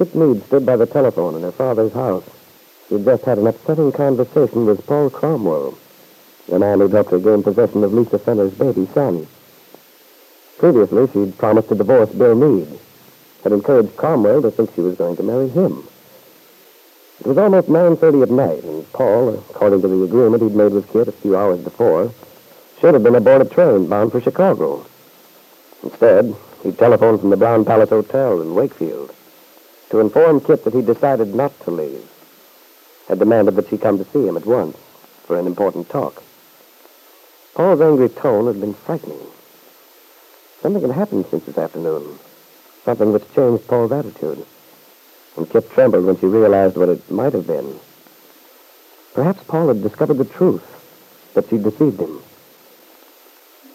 Kit Mead stood by the telephone in her father's house. She'd just had an upsetting conversation with Paul Cromwell, the man who'd helped her gain possession of Lisa Fenner's baby son. Previously, she'd promised to divorce Bill Mead, had encouraged Cromwell to think she was going to marry him. It was almost 9.30 at night, and Paul, according to the agreement he'd made with Kit a few hours before, should have been aboard a train bound for Chicago. Instead, he telephoned from the Brown Palace Hotel in Wakefield to inform Kit that he decided not to leave, had demanded that she come to see him at once for an important talk. Paul's angry tone had been frightening. Something had happened since this afternoon, something which changed Paul's attitude, and Kit trembled when she realized what it might have been. Perhaps Paul had discovered the truth, that she'd deceived him.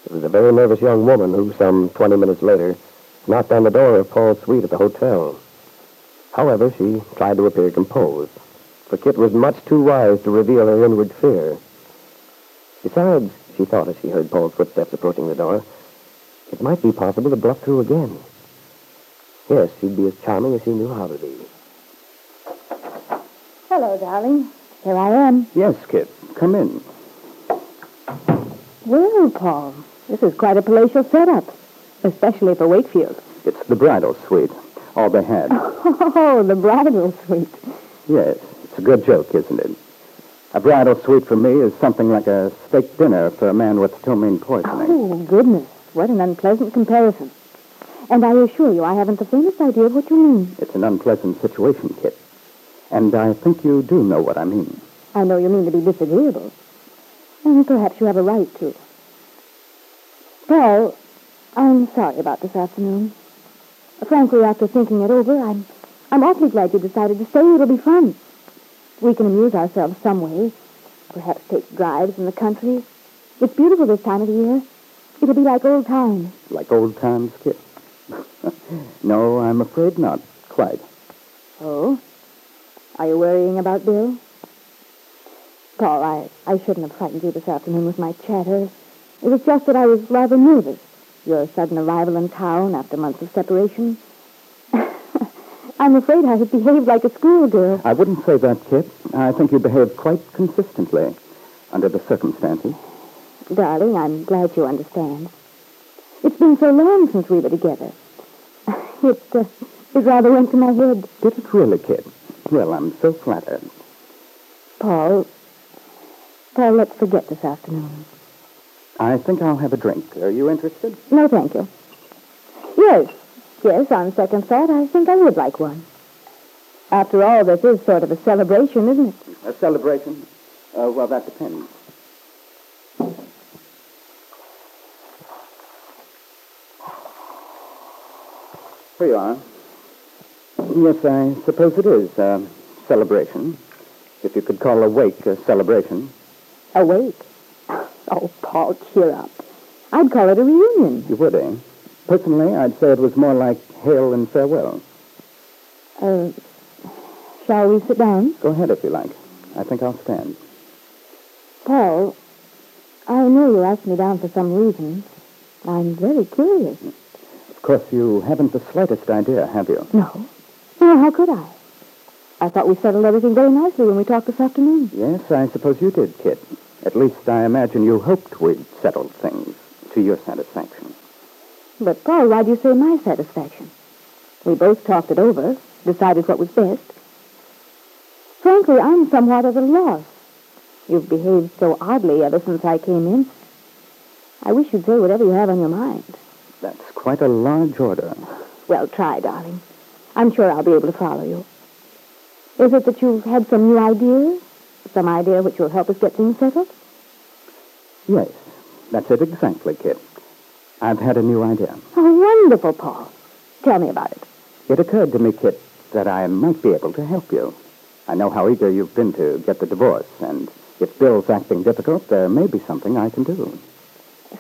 It was a very nervous young woman who, some 20 minutes later, knocked on the door of Paul's suite at the hotel. However, she tried to appear composed, for Kit was much too wise to reveal her inward fear. Besides, she thought as she heard Paul's footsteps approaching the door, it might be possible to bluff through again. Yes, she'd be as charming as she knew how to be. Hello, darling. Here I am. Yes, Kit. Come in. Well, Paul, this is quite a palatial setup, especially for Wakefield. It's the bridal suite. All they had. Oh, the bridal suite. Yes, it's a good joke, isn't it? A bridal suite for me is something like a steak dinner for a man with ptomaine poisoning. Oh, goodness. What an unpleasant comparison. And I assure you, I haven't the faintest idea of what you mean. It's an unpleasant situation, Kit. And I think you do know what I mean. I know you mean to be disagreeable. And perhaps you have a right to. Well, I'm sorry about this afternoon. Frankly, after thinking it over, I'm, I'm awfully glad you decided to stay. It'll be fun. We can amuse ourselves some way. Perhaps take drives in the country. It's beautiful this time of the year. It'll be like old times. Like old times, Kit? no, I'm afraid not quite. Oh? Are you worrying about Bill? Paul, I, I shouldn't have frightened you this afternoon with my chatter. It was just that I was rather nervous. Your sudden arrival in town after months of separation. I'm afraid I have behaved like a schoolgirl. I wouldn't say that, Kit. I think you behaved quite consistently under the circumstances. Darling, I'm glad you understand. It's been so long since we were together. It, uh, it rather went to my head. Did it really, Kit? Well, I'm so flattered. Paul, Paul, let's forget this afternoon. I think I'll have a drink. Are you interested? No, thank you. Yes, yes, on second thought, I think I would like one. After all, this is sort of a celebration, isn't it? A celebration? Uh, well, that depends. Here you are. Yes, I suppose it is a celebration. If you could call a wake a celebration. A wake. Oh, Paul, cheer up. I'd call it a reunion. You would, eh? Personally, I'd say it was more like hail and farewell. Uh, shall we sit down? Go ahead if you like. I think I'll stand. Paul, I know you asked me down for some reason. I'm very curious. Of course, you haven't the slightest idea, have you? No. No, how could I? I thought we settled everything very nicely when we talked this afternoon. Yes, I suppose you did, Kit. At least I imagine you hoped we'd settled things to your satisfaction. But, Paul, why'd you say my satisfaction? We both talked it over, decided what was best. Frankly, I'm somewhat at a loss. You've behaved so oddly ever since I came in. I wish you'd say whatever you have on your mind. That's quite a large order. Well, try, darling. I'm sure I'll be able to follow you. Is it that you've had some new ideas? Some idea which will help us get things settled? Yes, that's it exactly, Kit. I've had a new idea. Oh, wonderful, Paul. Tell me about it. It occurred to me, Kit, that I might be able to help you. I know how eager you've been to get the divorce, and if Bill's acting difficult, there may be something I can do.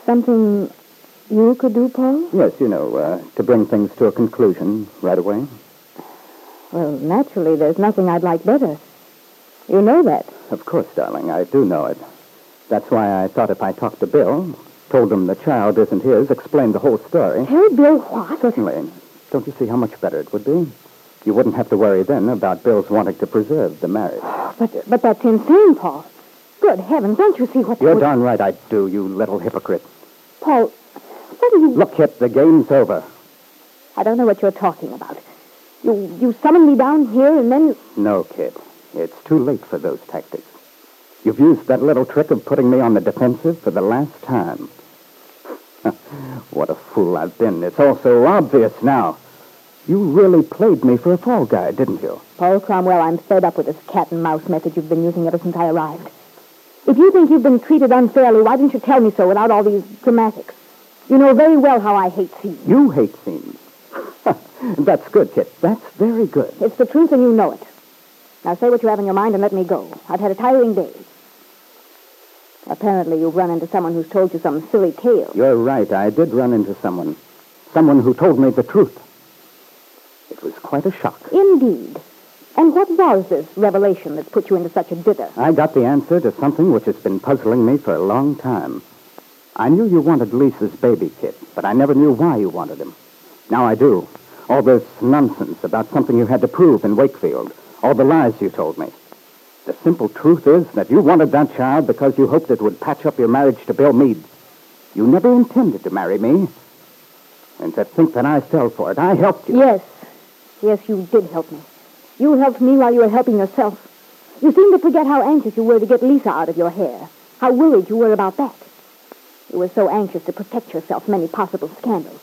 Something you could do, Paul? Yes, you know, uh, to bring things to a conclusion right away. Well, naturally, there's nothing I'd like better. You know that. Of course, darling, I do know it. That's why I thought if I talked to Bill, told him the child isn't his, explained the whole story. Tell Bill what? Certainly. Don't you see how much better it would be? You wouldn't have to worry then about Bill's wanting to preserve the marriage. But, but that's insane, Paul. Good heavens, don't you see what... You're what- darn right I do, you little hypocrite. Paul, what are you... Look, Kit, the game's over. I don't know what you're talking about. You, you summoned me down here and then... No, Kid. It's too late for those tactics. You've used that little trick of putting me on the defensive for the last time. what a fool I've been. It's all so obvious now. You really played me for a fall guy, didn't you? Paul Cromwell, I'm fed up with this cat and mouse method you've been using ever since I arrived. If you think you've been treated unfairly, why didn't you tell me so without all these dramatics? You know very well how I hate scenes. You hate scenes. That's good, Kit. That's very good. It's the truth and you know it. Now say what you have in your mind and let me go. I've had a tiring day. Apparently you've run into someone who's told you some silly tale. You're right. I did run into someone. Someone who told me the truth. It was quite a shock. Indeed. And what was this revelation that put you into such a dither? I got the answer to something which has been puzzling me for a long time. I knew you wanted Lisa's baby, Kit, but I never knew why you wanted him. Now I do. All this nonsense about something you had to prove in Wakefield. All the lies you told me. The simple truth is that you wanted that child because you hoped it would patch up your marriage to Bill Meade. You never intended to marry me. And to think that I fell for it, I helped you. Yes. Yes, you did help me. You helped me while you were helping yourself. You seem to forget how anxious you were to get Lisa out of your hair. How worried you were about that. You were so anxious to protect yourself from any possible scandals.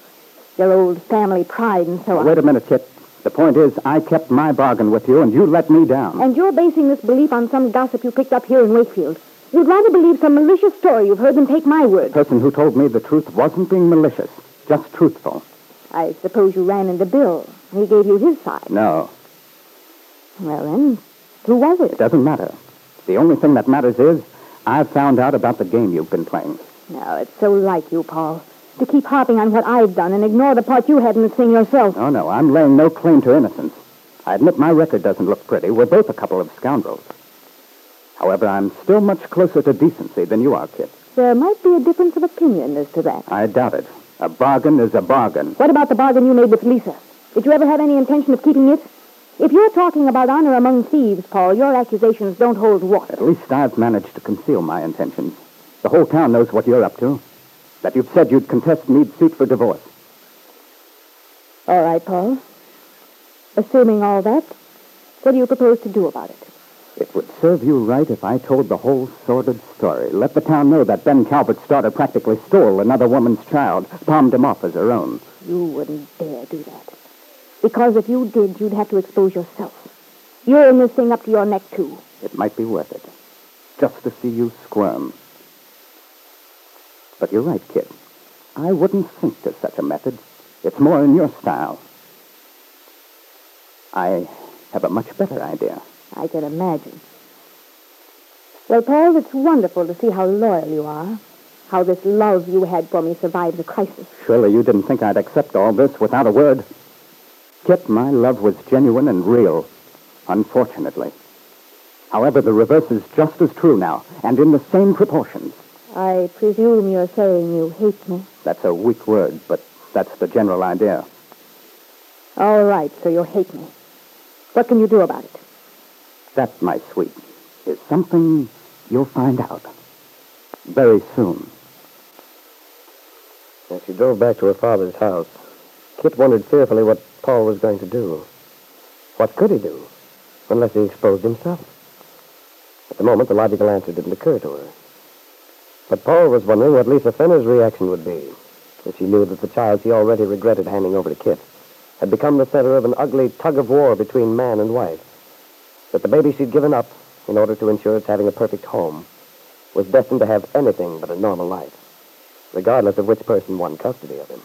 Your old family pride and so on. Wait a minute, Kit. The point is, I kept my bargain with you, and you let me down. And you're basing this belief on some gossip you picked up here in Wakefield. You'd rather believe some malicious story you've heard than take my word. The person who told me the truth wasn't being malicious, just truthful. I suppose you ran into Bill. He gave you his side. No, Well, then, who was it it? doesn't matter. The only thing that matters is I've found out about the game you've been playing. No, it's so like you, Paul. To keep harping on what I've done and ignore the part you had in the thing yourself. Oh, no, I'm laying no claim to innocence. I admit my record doesn't look pretty. We're both a couple of scoundrels. However, I'm still much closer to decency than you are, Kit. There might be a difference of opinion as to that. I doubt it. A bargain is a bargain. What about the bargain you made with Lisa? Did you ever have any intention of keeping it? If you're talking about honor among thieves, Paul, your accusations don't hold water. At least I've managed to conceal my intentions. The whole town knows what you're up to. That you've said you'd contest Meade's suit for divorce. All right, Paul. Assuming all that, what do you propose to do about it? It would serve you right if I told the whole sordid story. Let the town know that Ben Calvert's daughter practically stole another woman's child, palmed him off as her own. You wouldn't dare do that. Because if you did, you'd have to expose yourself. You're in this thing up to your neck, too. It might be worth it. Just to see you squirm. But you're right, kid. I wouldn't think to such a method. It's more in your style. I have a much better idea. I can imagine. Well, Paul, it's wonderful to see how loyal you are. how this love you had for me survived the crisis. Surely you didn't think I'd accept all this without a word. Kit, my love was genuine and real, unfortunately. However, the reverse is just as true now, and in the same proportions. I presume you're saying you hate me. That's a weak word, but that's the general idea. All right, so you hate me. What can you do about it? That, my sweet, is something you'll find out very soon. As she drove back to her father's house, Kit wondered fearfully what Paul was going to do. What could he do, unless he exposed himself? At the moment, the logical answer didn't occur to her. But Paul was wondering what Lisa Fenner's reaction would be if she knew that the child she already regretted handing over to Kit had become the center of an ugly tug of war between man and wife. That the baby she'd given up in order to ensure its having a perfect home was destined to have anything but a normal life, regardless of which person won custody of him.